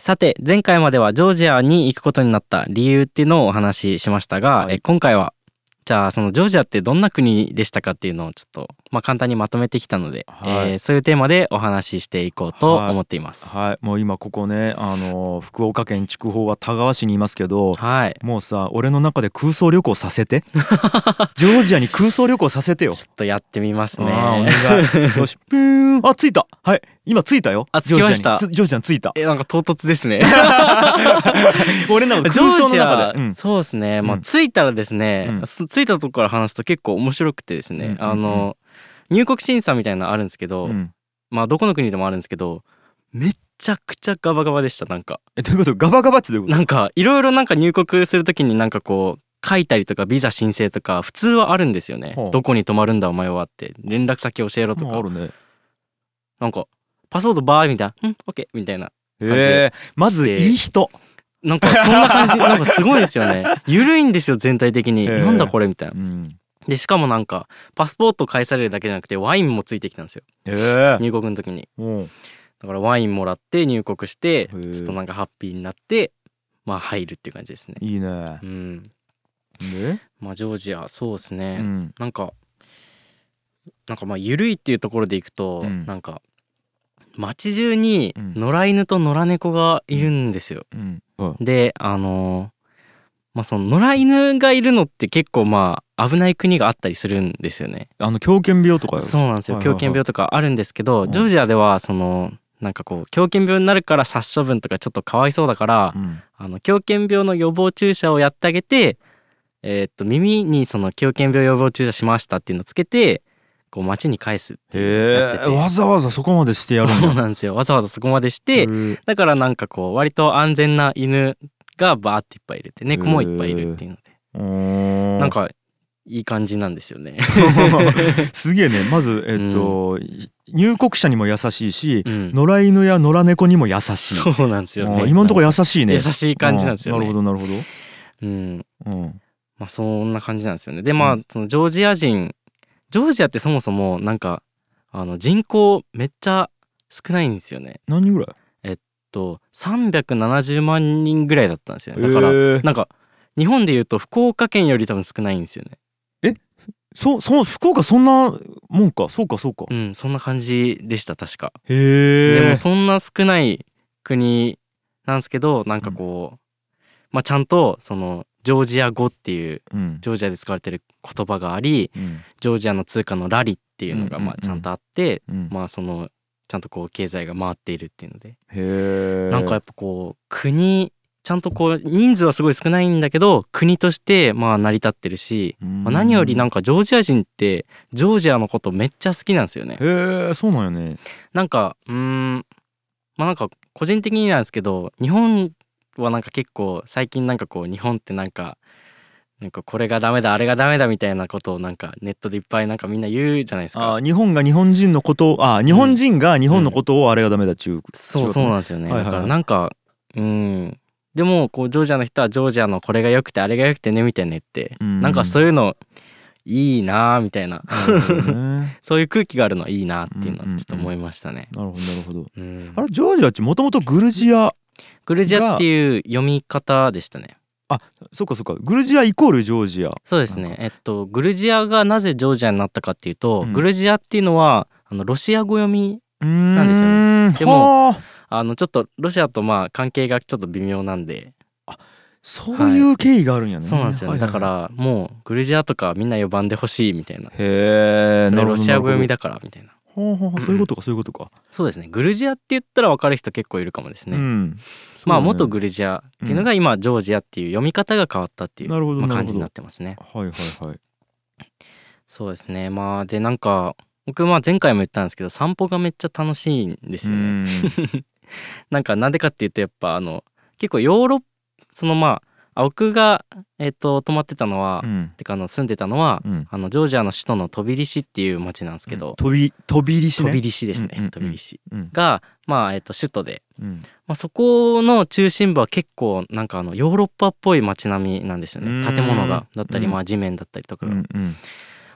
さて前回まではジョージアに行くことになった理由っていうのをお話ししましたが、はい。えー今回はじゃあそのジョージアってどんな国でしたかっていうのをちょっとまあ簡単にまとめてきたので、はい。えーそういうテーマでお話ししていこうと思っています。はい。もう今ここねあの福岡県筑豊は田川市にいますけどはい。もうさ俺の中で空想旅行させて。ジョージアに空想旅行させてよ。ちょっとやってみますあーおね。願い。よし。ぷー。んあ着いた。はい。今着いたよ。あ着きました。ジョージア着いた。えなんか唐突ですね。俺の空ジョー想ジア、うん。そうですね、まあうん。着いたらですね、うん。そ着いたとこから話すと結構面白くてですね、うんうんうん。あの入国審査みたいなのあるんですけど、うん。まあどこの国でもあるんですけどめっちゃくちゃガバガバでしたなんか。えどういうこと？ガバガバってどういうこなんかいろいろなんか入国するときになんかこう書いたりとかビザ申請とか普通はあるんですよね。ほう。どこに泊まるんだお前はって。連絡先教えろとか。ああるね。なんかパスワードバーみたいな「うんオッケー」みたいなえ。ー、まずいい人。なんかそんな感じ。なんかすごいですよね。緩いんですよ全体的に、なんだこれみたいな。うんでしかもなんかパスポート返されるだけじゃなくてワインもついてきたんですよ。ええ。入国の時に。もうだからワインもらって入国してちょっとなんかハッピーになってまあ入るっていう感じですね。いいね。うん。で、まあジョージアそうですうね、ん、なんかなんかまあ緩いっていうところでいくと、うん。なんか街中にうん。野良犬と野良猫がいるんですよ、うん。うん。であのーまあその野良犬がいるのって結構まあ危ない国があったりするんですよね。あの狂犬病とかよそうなんですよ。狂犬病とかあるんですけど、うんジョージアではそのなんかこう狂犬病になるから殺処分とかちょっとかわいそうだから、うん。あの狂犬病の予防注射をやってあげてえーっと耳にその狂犬病予防注射しましたっていうのをつけてこう街に返すってやっわざわざそこまでしてやるそうなんですよ。わざわざそこまでして、だからなんかこう割と安全な犬がバーっていっぱいいるって猫もいっぱいいるっていうので、うー。んなんかいい感じなんですよね。すげえね。まずえっと、入国者にも優しいし、うん。野良犬や野良猫にも優しい。そうなんですよね。今のところ優しいね。優しい感じなんですよね。なるほどなるほうん、ど、うん、まあそんな感じなんですよね。でまあ、うそのジョージア人ジョージアってそもそもなんかあの人口めっちゃ少ないんですよね。何人ぐらい？と370万人ぐらいだったんですよね。だから、なんか日本でいうと福岡県より多分少ないんですよね。そうそう福岡そんなもんか？そうかそうか、うん、そんな感じでした確か。へえでもそんな少ない国なんですけどなんかこう、まあちゃんとそのジョージア語っていううん。ジョージアで使われてる言葉がありうん。ジョージアの通貨のラリっていうのがうんうんうん。まあちゃんとあって、うん。まあそのちゃんとこう経済が回っているっていうので、なんかやっぱこう国ちゃんとこう人数はすごい少ないんだけど国としてまあ成り立ってるし、まあ何よりなんかジョージア人ってジョージアのことめっちゃ好きなんですよね。へえそうなんよね。なんかうーんまあなんか個人的になんですけど日本はなんか結構最近なんかこう日本ってなんかなんかこれがダメだあれがダメだみたいなことをなんかネットでいっぱいなんかみんな言うじゃないですか。あ。日本が日本人のことをあ日本人が日本のことをあれがダメだっちゅう、そうそうなんですよね。はいはいはい。だからなんかうん。でもこうジョージアの人はジョージアのこれが良くてあれが良くてねみたいな言って、うん。なんかそういうのいいなーみたいな。ね。そういう空気があるのはいいなっていうのうんうんうんはちょっと思いましたね。なるほどなるほど。うん。あれジョージアっちもともとグルジアグルジアっていう読み方でしたね。そうかそうか。グルジアイコールジョージア。そうですね。えっとグルジアがなぜジョージアになったかっていうと、うん。グルジアっていうのはあのロシア語読みなんですよね。でももあ。のちょっとロシアとまあ関係がちょっと微妙なんで、そういう経緯があるんやね、そうなんですよね。だかはいはい。らもうグルジアとかみんな呼ばんでほしいみたいな。へえロシア語読みだだからみたいな。ほうほうそういうことかそういうことか、そうですね。グルジアって言ったら分かる人結構いるかもですね。うんまあ元グルジアっていうのが今ジョージアっていう読み方が変わったっていう、なるほどまあ感じになってますね。はいはいはいそうですね。まあでなんか僕まあ前回も言ったんですけど散歩がめっちゃ楽しいんですよね。うん なんかなんでかっていうとやっぱあの結構ヨーロッそのまあ僕がえっ、と泊まってたのは、うん。てかあの住んでたのは、うん。あのジョージアの首都のトビリシっていう町なんですけど、飛び飛び入りしね。トビリシですね、うんうんうん。トビリシうん。がまあえっ、と首都で、うん。まあ、そこの中心部は結構なんかあのヨーロッパっぽい街並みなんですよね。うーん。建物がだったり、うん。まあ地面だったりとかが、うんうん。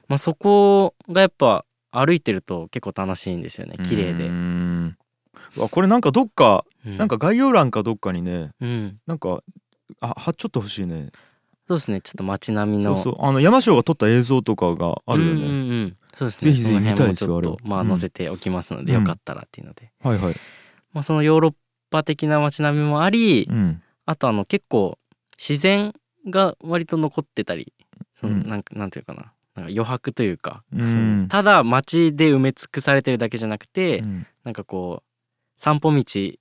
まあ、そこがやっぱ歩いてると結構楽しいんですよね。綺麗で。うん。わこれなんかどっかうん。なんか概要欄かどっかにねうん。なんかあはちょっと欲しいね。そうですね。ちょっと街並みの。そうそう。あの山椒が撮った映像とかがあるよね、うんうんうん。そうですね。ぜひぜひ見たいですよあれ。まあ載せておきますので、うん。よかったらっていうので、はいはい。まあ、そのヨーロッパ的な街並みもあり、うん。あとあの結構自然が割と残ってたりそのうん。なんかなんていうかな。なんか余白というか、うん。ただ街で埋め尽くされてるだけじゃなくて、うん。なんかこう散歩道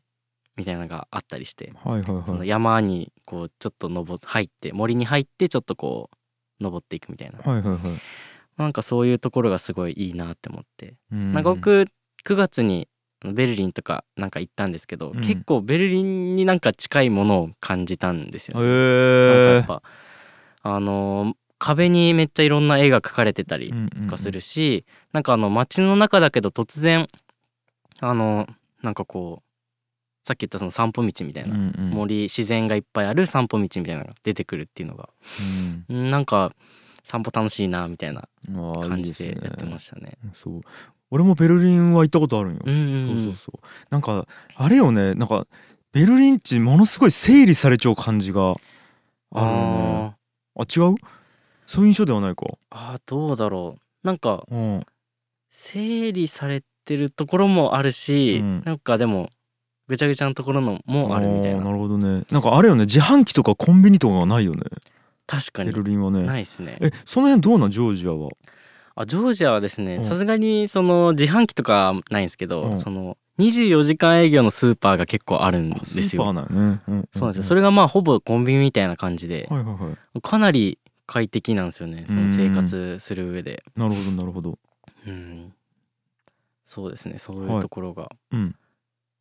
みたいなのがあったりして、はいはいそのはい山にこうちょっと登っ入って森に入ってちょっとこう登っていくみたいな、はいはいはい。なんかそういうところがすごいいいなって思って、うん。なんか僕9月にベルリンとかなんか行ったんですけど、うん。結構ベルリンになんか近いものを感じたんですよね。えやっぱあのー壁にめっちゃいろんな絵が描かれてたりとかするし、なんかあの街の中だけど突然あのなんかこうさっき言ったその散歩道みたいな、森自然がいっぱいある散歩道みたいなのが出てくるっていうのが、うん。なんか散歩楽しいなみたいな感じでやってまししたね。たそう。俺もベルリンは行ったことあるんよ、うんうん。うんそうそうそう。なんかあれよね。なんかベルリン地ものすごい整理されちゃう感じがあるよね。ああ違う？そういう印象ではないか。ーあーどうだろう。なんかうん。整理されてるところもあるし、うん。なんかでもぐちゃぐちゃなところのもあるみたいな。なるほどね。なんかあれよね。自販機とかコンビニとかがないよね。確かに。ベルリンはね。ないですね。えその辺どうなん？ジョージアは。あジョージアはですうん。ねさすがにその自販機とかないんですけど、うん。その24時間営業のスーパーが結構あるんあですよ。スーパーなんうんそうなんですよ。それがまあほぼコンビニみたいな感じで、はいはいはい。かなり快適なんですよね。その生活する上で。なるほどなるほど。うん。そうですね。そうはい。いうところが。うん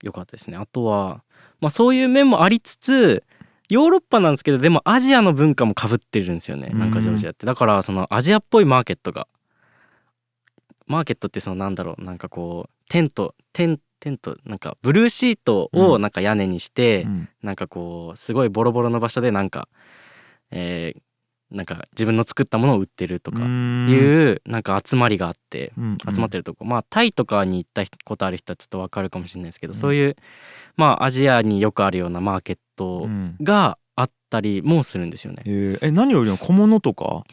良かったですね、あとはまあそういう面もありつつヨーロッパなんですけどでもアジアの文化もかぶってるんですよね。なんかジョージアって。だからそのアジアっぽいマーケットがマーケットってそのなんだろうなんかこうテントテンテントなんかブルーシートをなんか屋根にして、うん。なんかこうすごいボロボロの場所でなんか、えーなんか自分の作ったものを売ってるとかいうなんか集まりがあって集まってるとこ、まあタイとかに行ったことある人はちょっとわかるかもしれないですけど、うん。そういうまあアジアによくあるようなマーケットうん。があったりもするんですよね。え何よりも小物とか？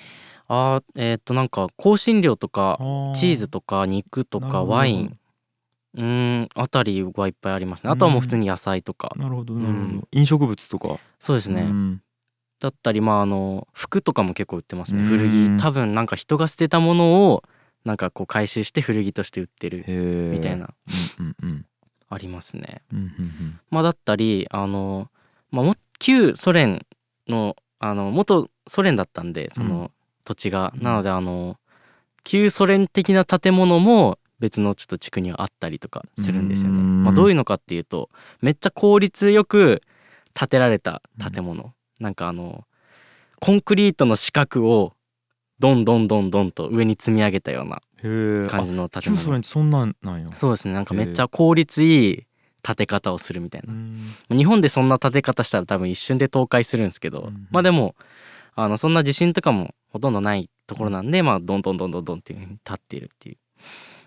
あーえーっとなんか香辛料とかチーズととか肉とかワイン。うーんあたりはいっぱいありますね。あとはもう普通に野菜とか。なるほどなるほど、うん。飲食物とか。そうですね。うんだったりまああの服とかも結構売ってますね。うん。古着。多分なんか人が捨てたものをなんかこう回収して古着として売ってるみたいな。うんうんうん。ありますね。うんうんまあだったりあの、まあ、も旧ソ連のあの元ソ連だったんでその土地が、うん。なのであの旧ソ連的な建物も別のちょっと地区にはあったりとかするんですよね。うん。まあ、どういうのかっていうとめっちゃ効率よく建てられた建物、なんかあのコンクリートの四角をどんどんどんどんと上に積み上げたような感じのあ建物。そんなんなんや。そうですね。なんかめっちゃ効率いい建て方をするみたいな。うん日本でそんな建て方したら多分一瞬で倒壊するんですけど、うん。まあでもあのそんな地震とかもほとんどないところなんで、まあどんどんどんどんどんっていう風に立っているっていう。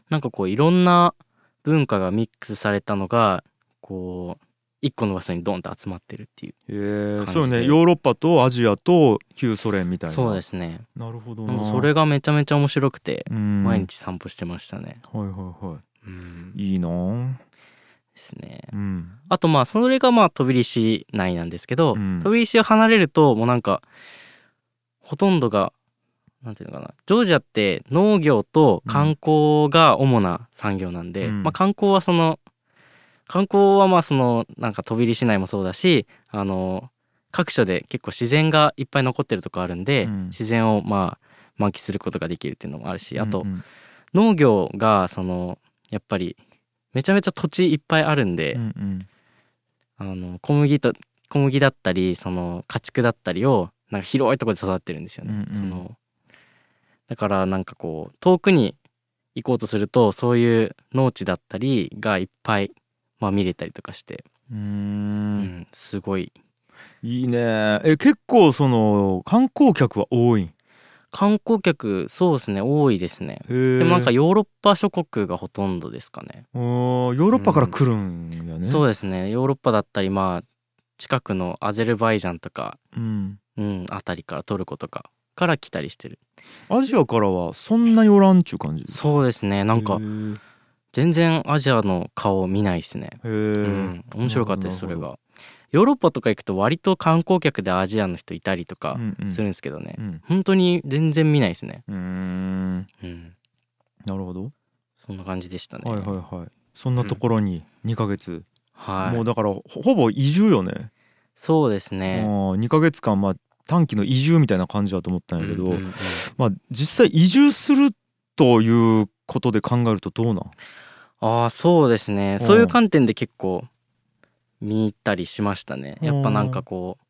なんかこういろんな文化がミックスされたのがこう一個の場所にドンと集まってるっていうそうねヨーロッパとアジアと旧ソ連みたいな。そうですね。なるほどそれがめちゃめちゃ面白くてうん。毎日散歩してましたね、はいはいはうん。いいいな。あですね。うん。あとまあそれがまあ飛び利市内なんですけど、うん。飛び利市を離れるともうなんかほとんどがなんていうのかなジョージアって農業と観光が主な産業なんで、うん。まあ観光はその観光はまあそのなんか飛び利市内もそうだしあの各所で結構自然がいっぱい残ってるとこあるんで、うん。自然をまあ満喫することができるっていうのもあるしあとうんうん。農業がそのやっぱりめちゃめちゃ土地いっぱいあるんで、うんうん。あの小麦と小麦だったりその家畜だったりをなんか広いところで育ってるんですよね。うんうん。そのだからなんかこう遠くに行こうとするとそういう農地だったりがいっぱい、まあ、見れたりとかして、うん。ん、すごい。いいね。え結構その観光客は多い？観光客そうですね。多いですね。でもなんかヨーロッパ諸国がほとんどですかね、おーヨーロッパから来るんやね、そうですね。ヨーロッパだったりまあ近くのアゼルバイジャンとかうん、うんあたりからトルコとかから来たりしてる。アジアからはそんなにおらんっちゅう感じ？そうですね。なんか全然アジアの顔見ないですね。へえ、うん。面白かったですそれが。ヨーロッパとか行くと割と観光客でアジアの人いたりとかうんうん。するんですけどね、うん。本当に全然見ないですね。うーん。うん。なるほど、そんな感じでしたね。はいはいはい。そんなところに2ヶ月、はい。もうだからほほぼ移住よね。そうですね。2ヶ月間まあ短期の移住みたいな感じだと思ったんやけど、うんうんうん。まあ実際移住するということで考えるとどうなん？ああそうですね。うん。そういう観点で結構見たりしましたね。やっぱなんかこう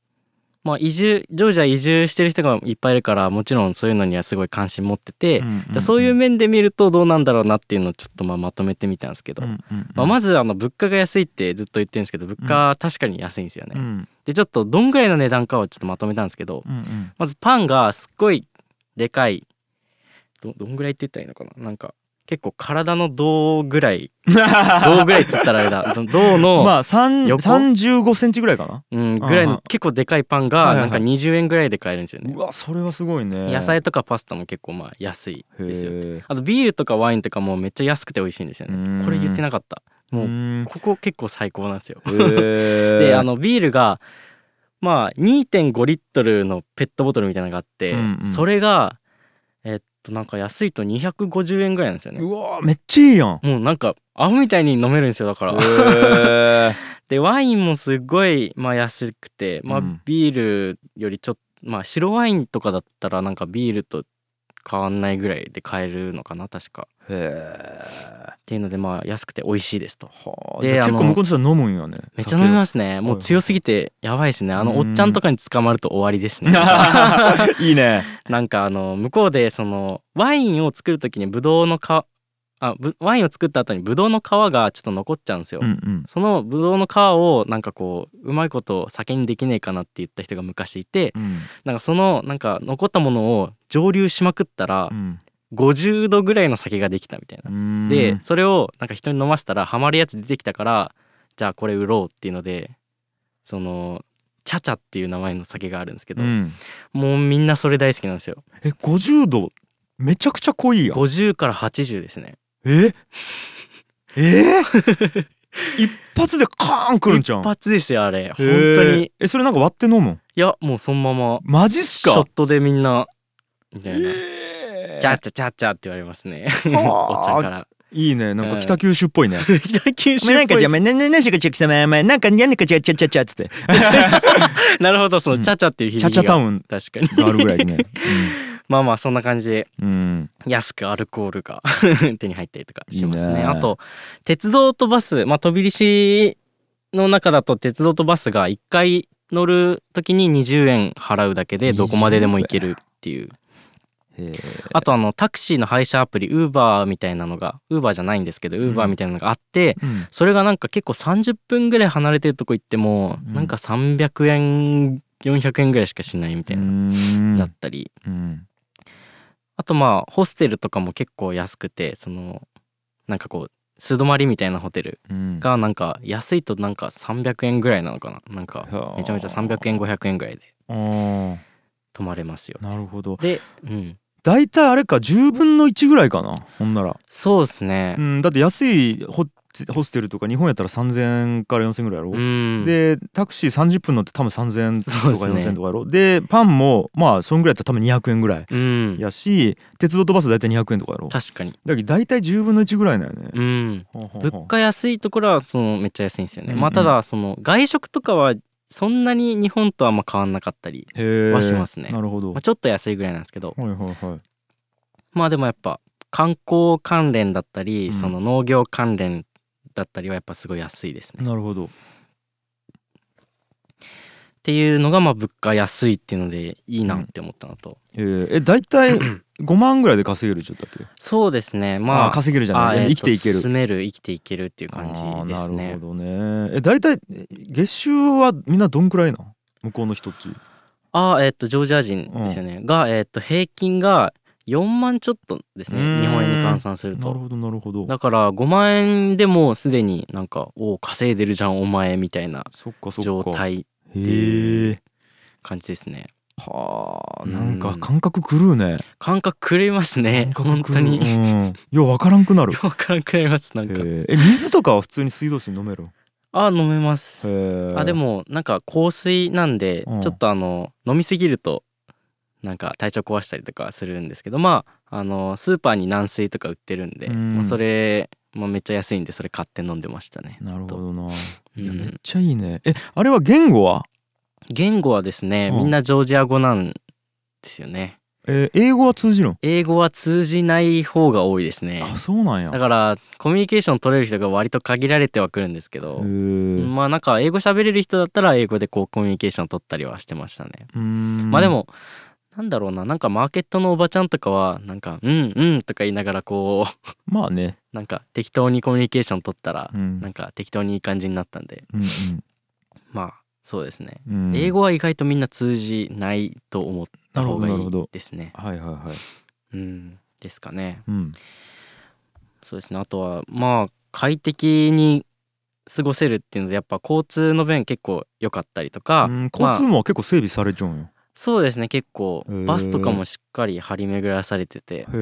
まあ移住ジョージア移住してる人がいっぱいいるからもちろんそういうのにはすごい関心持ってて、じゃあそういう面で見るとどうなんだろうなっていうのをちょっとまあまとめてみたんですけど、まあ、まずあの物価が安いってずっと言ってるんですけど物価は確かに安いんですよね。うん。でちょっとどんぐらいの値段かをちょっとまとめたんですけどうんうん。まずパンがすっごいでかいどどんぐらいって言ったらいいのかな？なんか結構体の銅ぐらい 銅ぐらいっつったらあれだ。ど銅の、まあ3横？35センチぐらいかうん、ぐらいうんの結構でかいパンはいはいがなんか20円ぐらいで買えるんですよね。なうわそれはすごいね。野菜とかパスタも結構まあ安いですよ。へあとビールとかワインとかもめっちゃ安くて美味しいんですよね。これ言ってなかった。えもううん。ここ結構最高なんですよ。へ であのビールがまあ2.5リットルのペットボトルみたいなのがあって、うんうん。それがとなんか安いと250円ぐらいなんですよね。うわめっちゃいいやんもうなんかアホみたいに飲めるんですよだから。へ でワインもすごいまあ安くてまあうんビールよりちょっとまあ白ワインとかだったらなんかビールと変わんないぐらいで買えるのかな確か。えっていうのでまあ安くて美味しいですと。はあで結構向こうの人は飲むんやねめっちゃ飲みますすね。もう強すぎてやばいですね。あのおっちゃんとかに捕まると終わりですね。いいねなんかあの向こうでそのワインを作る時にブドウの皮あぶワインを作った後にブドウの皮がちょっと残っちゃうんですよ。うんうんそのブドウの皮をなんかこううまいこと酒にできねえかなって言った人が昔いてうんなんかそのなんか残ったものを蒸留しまくったらうん50度ぐらいの酒ができたみたいな。うん。でそれをなんか人に飲ませたらハマるやつ出てきたからじゃあこれ売ろうっていうのでそのチャチャっていう名前の酒があるんですけど、うん。もうみんなそれ大好きなんですよ。え50度めちゃくちゃ濃いやん。50から80ですね。え？え？一発でカーンくるんちゃう？ん一発ですよあれ。本当に。えそれなんか割って飲むん？いやもうそのまま。マジっすか？ショットでみんなみたいな、えーチャッチャチャッチャって言われますね。はあ。おっちゃんから。いいね。なんか北九州っぽいね。北九州お前なんかじゃあっぽいねねねしかちゃきさま前なんかやんねかちゃちゃちゃちゃっつってなるほどそのチャチャっていう響きチャがチャタウン確かにがあるぐらいでねまあまあそんな感じで安くアルコールが手に入ったりとかしますねいいねあと鉄道とバスまあ飛び石の中だと鉄道とバスが1回乗る時に20円払うだけでどこまででも行けるっていうあとあのタクシーの配車アプリウーバーみたいなのがウーバーじゃないんですけどウーバーみたいなのがあって、うん。それがなんか結構30分ぐらい離れてるとこ行っても、うん。なんか300円400円ぐらいしかしないみたいな、うん。だったり。うん。あとまあホステルとかも結構安くてそのなんかこう素泊まりみたいなホテルうん。がなんか安いとなんか300円ぐらいなのかな。なんかはあ。めちゃめちゃ300円500円ぐらいで泊まれますよなるほど。でうん。大体あれか10分の1ぐらいかなほんなら、そうですね。うん、だって安いホホステルとか日本やったら3000円から4000円ぐらいやろ、うん。でタクシー30分乗って多分3000円とかそうですね。4000円とかやろ？でパンもまあそんぐらいやったら多分200円ぐらい。うん。やし鉄道とバス大体200円とかやろ？だ確かに。けど大体10分の1ぐらいなんよね、うん。物価安いところはそのめっちゃ安いんですよね、うんうん。まあただその外食とかはそんなに日本とあんま変わんなかったり、はしますね。なるほど、まあ、ちょっと安いぐらいなんですけど。はいはいはい。まあでもやっぱ観光関連だったり、うん。その農業関連だったりはやっぱすごい安いですね。っなるほど。ていうのがまあ物価安いっていうのでいいなって思ったのと、えー、え大体5万ぐらいで稼げるっちゃったっけ？そうですね。まああー稼げるじゃない？あー生きていける。えーと住める生きていけるっていう感じですあーなねるほどね。え大体え月収はみんなどんくらいな？ん向こうの人っち。あーえっとジョージア人ですよね、がえっと平均が4万ちょっとですね。うーん。日本円に換算すると。なるほどなるほど。だから5万円でもすでになんかおお稼いでるじゃんお前みたいなそっかそっか。状態へえ感じですねはあうん。なんか感覚狂うね。感覚狂いますね。本当に。狂ううん。ようわからんくなる。分からんくなりますなんか。へえ。え水とかは普通に水道水飲めるあ飲めます。あでもなんか香水なんでうん。ちょっとあの飲みすぎるとなんか体調壊したりとかするんですけどまああのスーパーに軟水とか売ってるんで、うん。まあ、それ、まあ、めっちゃ安いんでそれ買って飲んでましたねなるほどな。うん。めっちゃいいね。えあれは言語は？言語はですねうん。みんなジョージア語なんですよね。えー英語は通じるん？英語は通じない方が多いですね。あそうなんや。だからコミュニケーション取れる人が割と限られてはくるんですけどまあなんか英語喋れる人だったら英語でこうコミュニケーション取ったりはしてましたね。まあでもなんだろうななんかマーケットのおばちゃんとかはなんか「うんうん」とか言いながらこうまあね。なんか適当にコミュニケーション取ったらうん。なんか適当にいい感じになったんで。うん。まあそうですね。うん。うん英語は意外とみんな通じないと思った方がいいですね。はいはいはいうん。ですかね。うん。そうですね。あとはまあ快適に過ごせるっていうのでやっぱ交通の便結構良かったりとか、うんま交通あ網は結構整備されちゃうんよそうですね。結構バスとかもしっかり張り巡らされててへえう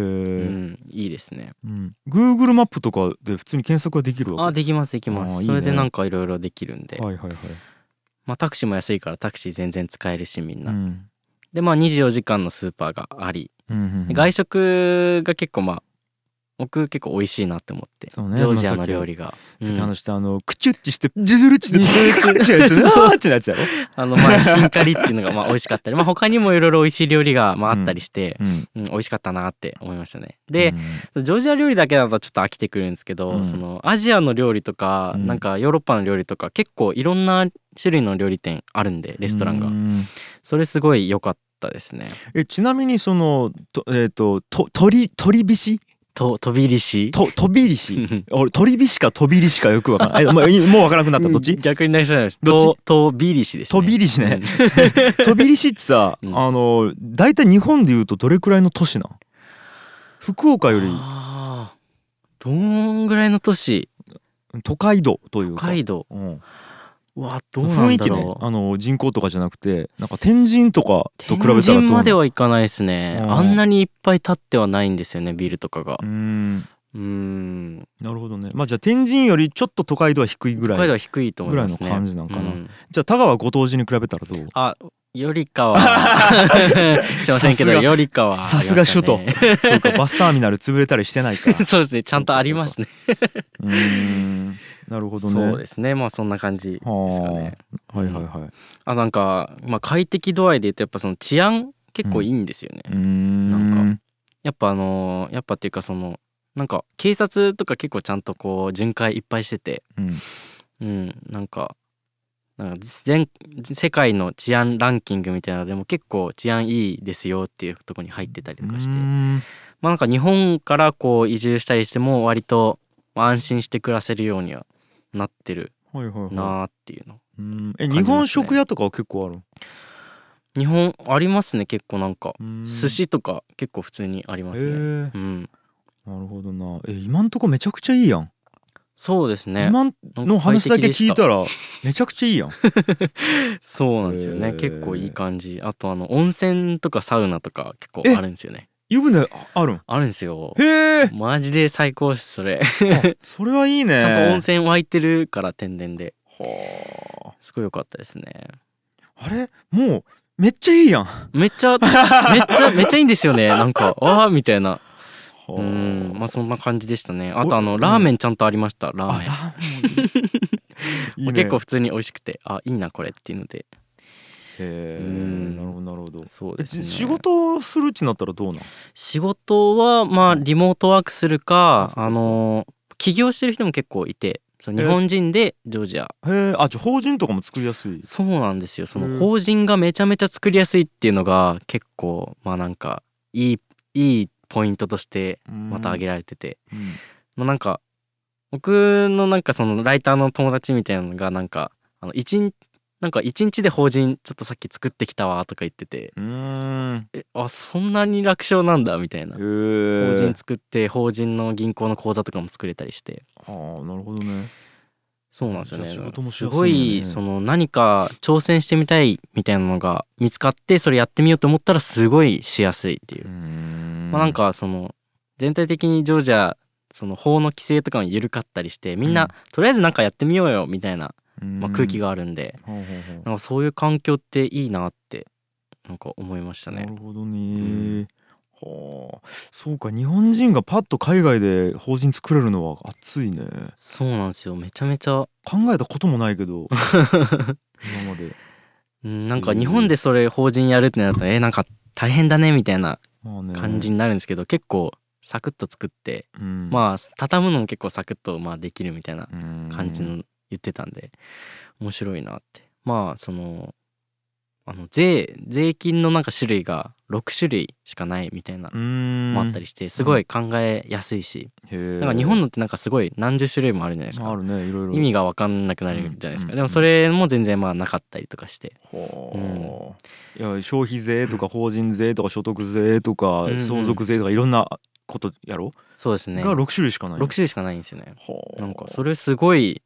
んいいですね。うん。Google マップとかで普通に検索ができるわけあできますできます。それでなんかいろいろできるんで。はいはいはいまあタクシーも安いからタクシー全然使えるしみんな、うん。でまあ24時間のスーパーがあり、うんうんうん。外食が結構まあ僕結構美味しいなって思って、ね。ジョージアの料理が、さっきうん。話したあのクチュッチしてジュズルッチでジュズルッチのやつねあーってやつやろあのまあヒンカリっていうのがまあ美味しかった。り まあ他にもいろいろ美味しい料理がまああったりして、うん。うん美味しかったなって思いましたね。でう、ん。ジョージア料理だけだとちょっと飽きてくるんですけど、うん。そのアジアの料理とか、うん。なんかヨーロッパの料理とか結構いろんな種類の料理店あるんでレストランが、うん。それすごい良かったですね。えちなみにそのとえっとと鳥鳥びしと飛び入しと飛びりし 俺鳥びしか飛びりしかよくわからない。えもういもうわからなくなった？どっち？逆になりそうなんです。どっと飛び入しですね。飛びりしね。うん。飛びりしってさ、うん。あの大体日本でいうとどれくらいの都市なん福岡より。どんぐらいの都市？都会度というか。北海道。うん、うわどうなん雰囲気ねあの人口とかじゃなくてなんか天神とかと比べたらどう天神までははいかないですね。うん。あんなにいっぱい立ってはないんですよねビルとかが。うーん。うーん。なるほどね。まあじゃあ天神よりちょっと都会度は低いぐらい北海道は低いと思いますね。ぐらいの感じなんかな。うん。じゃあ田川ご当地に比べたらどう？あよりかは。すいませんけどよりかはさすが首都。そうかバスターミナル潰れたりしてないか。そうですね。ちゃんとありますね。うーんなるほどね。そうですね。まあそんな感じですかね。はいはいはい。あなんか、まあ、快適度合いで言うとやっぱその治安結構いいんですよね、うーん。なんか。やっぱあのーやっぱっていうかそのなんか警察とか結構ちゃんとこう巡回いっぱいしてて。うん。うん。なんかなんか全世界の治安ランキングみたいなのでも結構治安いいですよっていうとこに入ってたりとかして。まあなんか日本からこう移住したりしても割と安心して暮らせるようにはなってるはいはいはい。なーっていうの。うん。え感じますね日本食屋とかは結構ある日本ありますね結構なんか。うん。寿司とか結構普通にありますね。うん。なるほどな。え今んとこめちゃくちゃいいやん。そうですね。今の話だけ聞いたらめちゃくちゃいいやん。そうなんですよね。結構いい感じ。あとあの温泉とかサウナとか結構あるんですよね湯船ああるん？あるんですよ。へえ。マジで最高ですそれ。それはいいね。ちゃんと温泉湧いてるから天然で。はすごい良かったですね。ああれ？もうめっちゃいいやん。めっちゃ めっちゃめっちゃいいんですよね。なんかああみたいな。ううん。まあそんな感じでしたね。あとおあのラーメンちゃんとありましたラーメン。結構普通に美味しくてあいいなこれっていうのでへえうん。なるほどなるほど。そうですね。え仕事をするっちなったらどうなん？仕事はまあリモートワークするあかそうか。あの起業してる人も結構いてその日本人でジョージア。へえあじゃあ法人とかも作りやすい？そうなんですよ。そうん。の法人がめちゃめちゃ作りやすいっていうのが結構まあなんかいいいいポイントとしてまた挙げられてて、うん。まあなんか僕のなんかそのライターの友達みたいなのがなんかあの一日なんか一日で法人ちょっとさっき作ってきたわとか言ってて。うーん。えあそんなに楽勝なんだみたいな。法人作って法人の銀行の口座とかも作れたりして。ああなるほどね。そうなんですよね。すやすごいその何か挑戦してみたいみたいなのが見つかってそれやってみようと思ったらすごいしやすいっていう。まあ、なんかその全体的にジョージアその法の規制とかも緩かったりしてみんな、うん。とりあえずなんかやってみようよみたいな、うんまあ、空気があるんで、なんかそういう環境っていいなってなんか思いましたね。なる。ほどん。ね。はあ、そうか日本人がパッと海外で法人作れるのは熱いね。そうなんですよ。めちゃめちゃ、考えたこともないけど。今まで。うん、なんか日本でそれ法人やるってなるとえなんか大変だねみたいな感じになるんですけど、結構サクッと作って、うん、まあ畳むのも結構サクッとまあできるみたいなうん。感じの言ってたんで面白いなって。まあそのあの税税金のなんか種類が6種類しかないみたいなうーん。もあったりしてすごい考えやすいし、へえなんか日本のってなんかすごい何十種類もあるじゃないですか。あるねいろいろ。意味が分かんなくなるじゃないですか、うん。でもそれも全然まあなかったりとかして。はあ、いや消費税とか法人税とか所得税とかうんうん。相続税とかいろんなことやろ、そうですね。が6種類しかない。6種類しかないんですよね。はあなんかそれすごい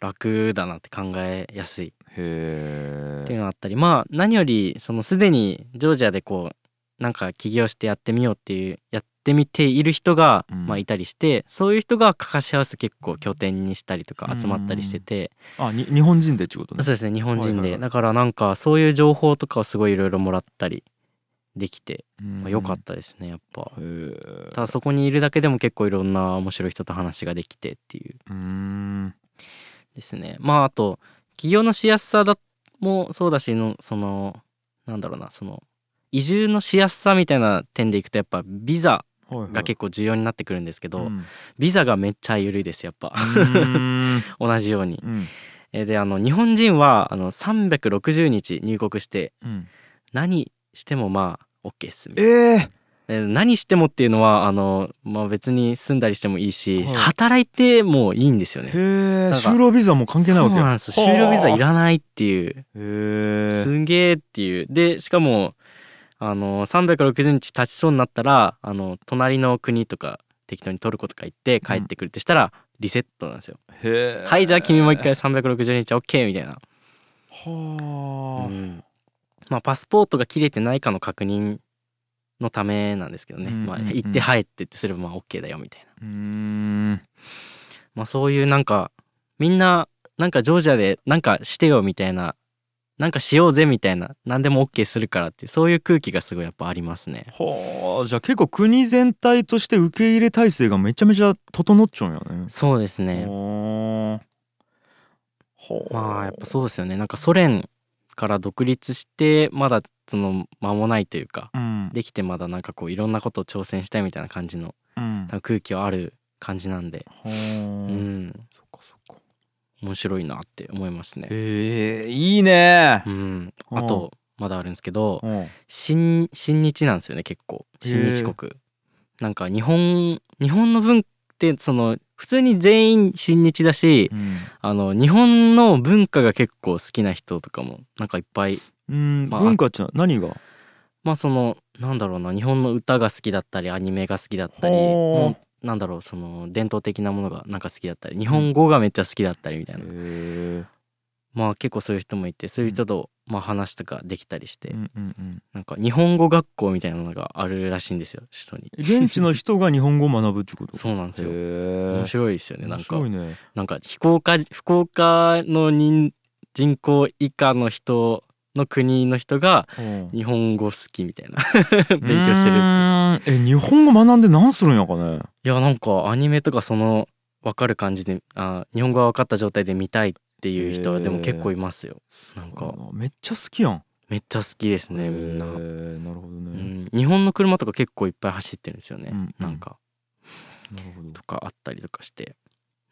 楽だなって考えやすい。っていうのがあったり。まあ何よりそのすでにジョージアでこうなんか起業してやってみようっていうやってみている人が、うん。まあいたりしてそういう人がカカシハウス結構拠点にしたりとか集まったりしてて、あに日本人でってことね。そうですね日本人で、はいはいはい。だからなんかそういう情報とかをすごいいろいろもらったりできて、うん。まあ、よかったですねやっぱ。ただそこにいるだけでも結構いろんな面白い人と話ができてっていう。うーんですね。まああと起業のしやすさだもそうだしのそのなんだろうなその移住のしやすさみたいな点でいくとやっぱビザはいはい。が結構重要になってくるんですけど、うん。ビザがめっちゃ緩いですやっぱ。同じように。うん。えーであの日本人はあの360日入国してうん。何してもまあ OK っすみたいな。えええー何してもっていうのはあの、まあ、別に住んだりしてもいいし、はい。働いてもいいんですよね。就労ビザも関係ないわけ？そうなんですよ。就労ビザいらないっていう。すんげーっていう。でしかもあの360日経ちそうになったらあの隣の国とか適当にトルコとか行って帰ってくるってしたらリセットなんですよ。へえはいじゃあ君もう一回360日 OK みたいな。はあ、うん。まあパスポートが切れてないかの確認のためなんですけどね、まあ、行って入ってってすればまあ OK だよみたいな。うーん。まあそういうなんかみんななんかジョージアでなんかしてよみたいななんかしようぜみたいな何でも OK するからってそういう空気がすごいやっぱありますね。はあじゃあ結構国全体として受け入れ体制がめちゃめちゃ整っちゃうんやね。そうですね。はあまあやっぱそうですよね。なんかソ連から独立してまだその間もないというかうん。できてまだなんかこういろんなことを挑戦したいみたいな感じのうん。空気はある感じなんで。はあ、うん。そっかそっか。面白いなって思いますね。ええいいね。うん、うん。あとまだあるんですけどうん。新親日なんですよね結構。親日国。なんか日本日本の文ってその普通に全員親日だしうん。あの日本の文化が結構好きな人とかもなんかいっぱいうんまあ文化って何が？まあそのなんだろうな日本の歌が好きだったりアニメが好きだったりもうなんだろうその伝統的なものがなんか好きだったり日本語がめっちゃ好きだったりみたいな、へまあ結構そういう人もいてそういう人とまあ話とかできたりして、えうんうんうん。なんか日本語学校みたいなのがあるらしいんですよ首都に。現地の人が日本語を学ぶってこと？そうなんですよ。面白いですよねなん面かね。なんか福岡福岡の人人口以下の人の国の人がうん。日本語好きみたいな。勉強してるえ日本語学んで何するんやかね？いやなんかアニメとかその分かる感じであ日本語が分かった状態で見たいっていう人はでも結構いますよ。なんか。めっちゃ好きやん。めっちゃ好きですねみんな、なるほどうね、ん、日本の車とか結構いっぱい走ってるんですよね、うんうん。なんか。なるほど。とかあったりとかして、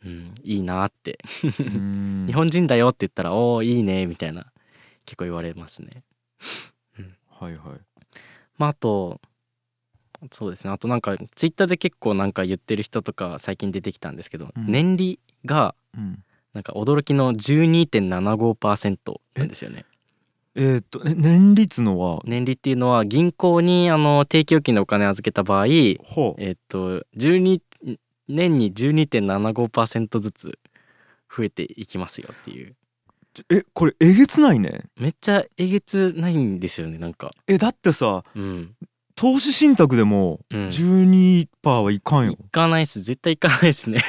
うん、いいなって。うん。日本人だよって言ったら「おーいいね」みたいな。結構言われますね。はいはい。まああとそうですね。あとなんかツイッターで結構なんか言ってる人とか最近出てきたんですけど、うん。年利がうんなんか驚きの12.75%なんですよね。えーっとえ年率のは？年利っていうのは銀行にあの定期預金でお金預けた場合えほう。っと12年に12.75%ずつ増えていきますよっていう。えこれえげつないね。めっちゃえげつないんですよねなんか。えだってさうん。投資信託でもうん。12%はいかんよ。行、かないっす。絶対行かないですね。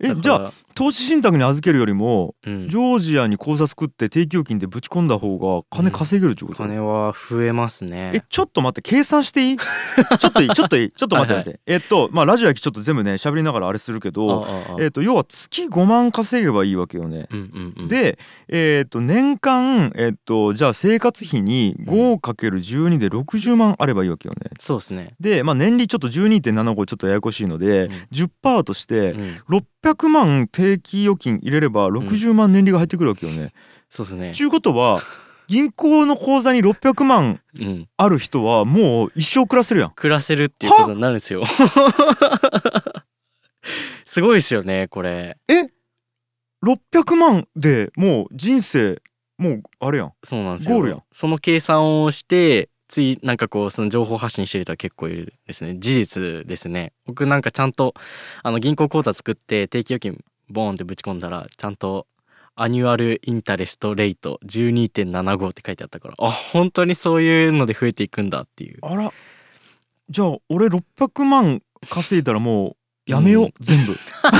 えじゃああ、投資信託に預けるよりもうん。ジョージアに口座作って定期預金でぶち込んだ方が金稼げるってこと、金は増えますえねちょっと待って計算していい？ちょっといい？ちょっといい？ちょっと待って待って、えっとまあラジオやきちょっと全部ね喋りながらあれするけどえっと要は月5万稼げばいいわけよね、うんうんうん。でえっと年間えっとじゃあ生活費に 5×12 で60万あればいいわけよね。そうですね、でまあ年利ちょっと12.75ちょっとややこしいので、うん。10%としてうん、600万定期預金入れれば60万年利が入ってくるわけよね。そうですね。ちゅうことは銀行の口座に600万うん。ある人はもう一生暮らせるやん。暮らせるっていうことになるんですよ。すごいですよねこれ。600万でもう人生もうあれやん。そうなんですよ。ゴールやん。その計算をしてついなんかこうその情報発信してる人は結構いるですね。事実ですね。僕なんかちゃんとあの銀行口座作って定期預金ボーンってぶち込んだらちゃんと annual interest rate 12.75って書いてあったからあ本当にそういうので増えていくんだっていう。あら。じゃあ俺600万稼いだらもうやめよう、うん。全部。ま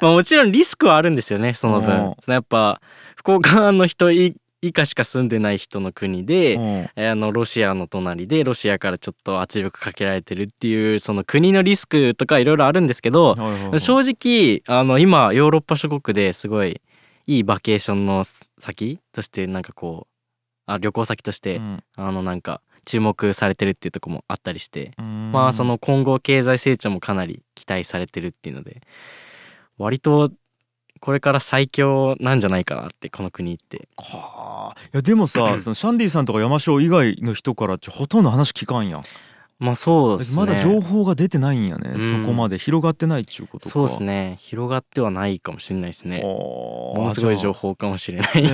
あもちろんリスクはあるんですよねそのうん。分そのやっぱ福岡の人以以下しか住んでない人の国で、うん。えーあのロシアの隣でロシアからちょっと圧力かけられてるっていうその国のリスクとかいろいろあるんですけど、正直あの今ヨーロッパ諸国ですごいいいバケーションの先としてなんかこうあ旅行先として、うん。あのなんか注目されてるっていうところもあったりして、うん。まあその今後経済成長もかなり期待されてるっていうので割とこれから最強なんじゃないかなってこの国って。はあ。いやでもさそのシャンディさんとか山椒以外の人からちょほとんど話聞かんやん。まあそうですね。まだ情報が出てないんやね、うん。そこまで広がってないっちゅうことか。そうですね。広がってはないかもしれないですね。もものすごい情報かもしれない、ね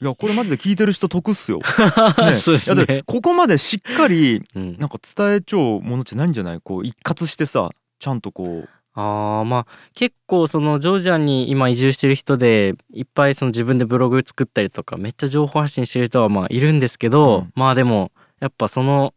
いやこれマジで聞いてる人得っすよ、ねそうですね、ここまでしっかりうん、なんか伝えちゃうものってないんじゃない？こう一括してさちゃんとこうあーまあ結構そのジョージアに今移住してる人でいっぱいその自分でブログ作ったりとかめっちゃ情報発信してる人はまあいるんですけど、うん。まあでもやっぱその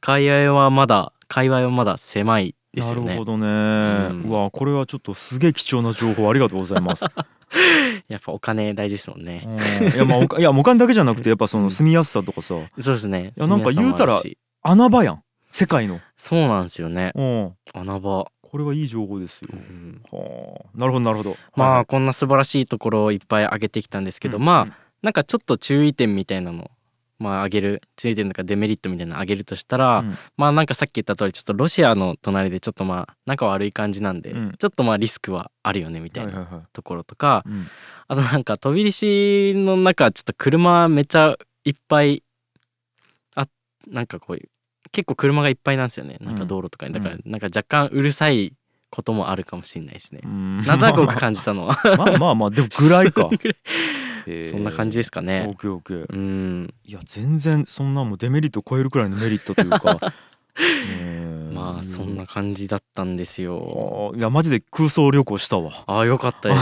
界隈はまだ界隈はまだ狭いですよね。なるほどね、ん。うわこれはちょっとすげえ貴重な情報ありがとうございます、やっぱお金大事ですもんね、うん。いやまあ いやお金だけじゃなくてやっぱそうん。の住みやすさとかさ。そうですね。いやなんか言うたら穴場やん。世界の、そうなんですよね。うん、穴場、これはいい情報ですよ。う、んはあ。なるほどなるほど。まああこんな素晴らしいところをいっぱい挙げてきたんですけど、まあなんかちょっと注意点みたいなのまあ挙げる注意点とかデメリットみたいなの挙げるとしたら、まあなんかさっき言った通りちょっとロシアの隣でちょっとまあ仲悪い感じなんで、うん。ちょっとまあリスクはあるよねみたいなはいはいはい。ところとか、うん。あとなんか飛び石の中ちょっと車めっちゃいっぱいあなんかこういう結構車がいっぱいなんですよね。なんか道路とかに、うんだからなんか若干うるさいこともあるかもしれないですね。うん。なんとなく僕感じたのは。まあまあまあでも ぐらい。かそんな感じですかオねッ。ケーオッケー。うん。いや全然そんなもうデメリットを超えるくらいのメリットというか。まあそんな感じだったんですよ。はあいやマジで空想旅行したわ。ああよかったで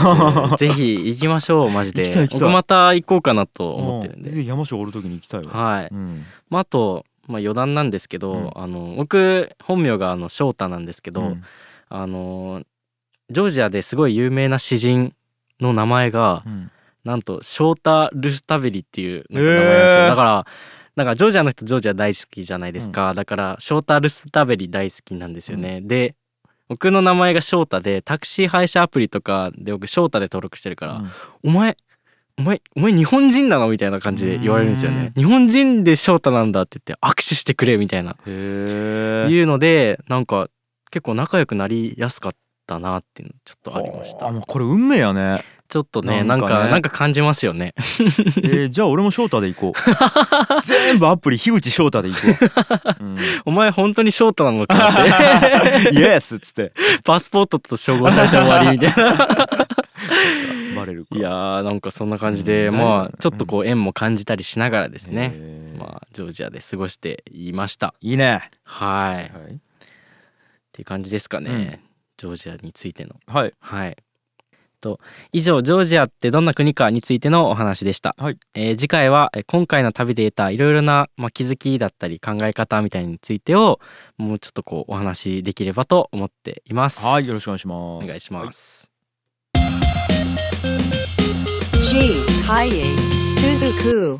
す。ぜひ行きましょうマジで。僕また行こうかなと思ってるんで。山椒おる時に行きたいわ。はい。うん。まああとまあ余談なんですけど、うん。あの僕本名があの翔太なんですけど、うん。あのジョージアですごい有名な詩人の名前がうん。なんとショータ・ルスタベリっていう名前なんですよ、へーだからなんかジョージアの人ジョージア大好きじゃないですか、だからショータ・ルスタベリ大好きなんですよね、で僕の名前が翔太でタクシー配車アプリとかで僕翔太で登録してるから、うん。お前お前お前日本人なの？みたいな感じで言われるんですよね。う日本人で翔太なんだって言って握手してくれみたいな。いうのでなんか結構仲良くなりやすかったなっていうのちょっとありました。あもうこれ運命やね。ちょっとねなんかなんかねなんか感じますよね。えー、じゃあ俺も翔太で行こう。全部アプリ樋口翔太で行こう、うん、お前本当に翔太なのかって。イエスっつって。パスポートと照合されて終わりみたいなバレるか。いやーなんかそんな感じで、うんまあちょっとこう縁も感じたりしながらですね、えー。まあジョージアで過ごしていました。いいね。はい、っはい、ていう感じですかね、うん。ジョージアについての。はい、はい。と以上ジョージアってどんな国かについてのお話でした、はい。えー次回はえー今回の旅で得たいろいろな、まあ、気づきだったり考え方みたいについてをもうちょっとこうお話しできればと思っています。はい、よろしくお願いします。お願いします、G. Kaye Suzuku.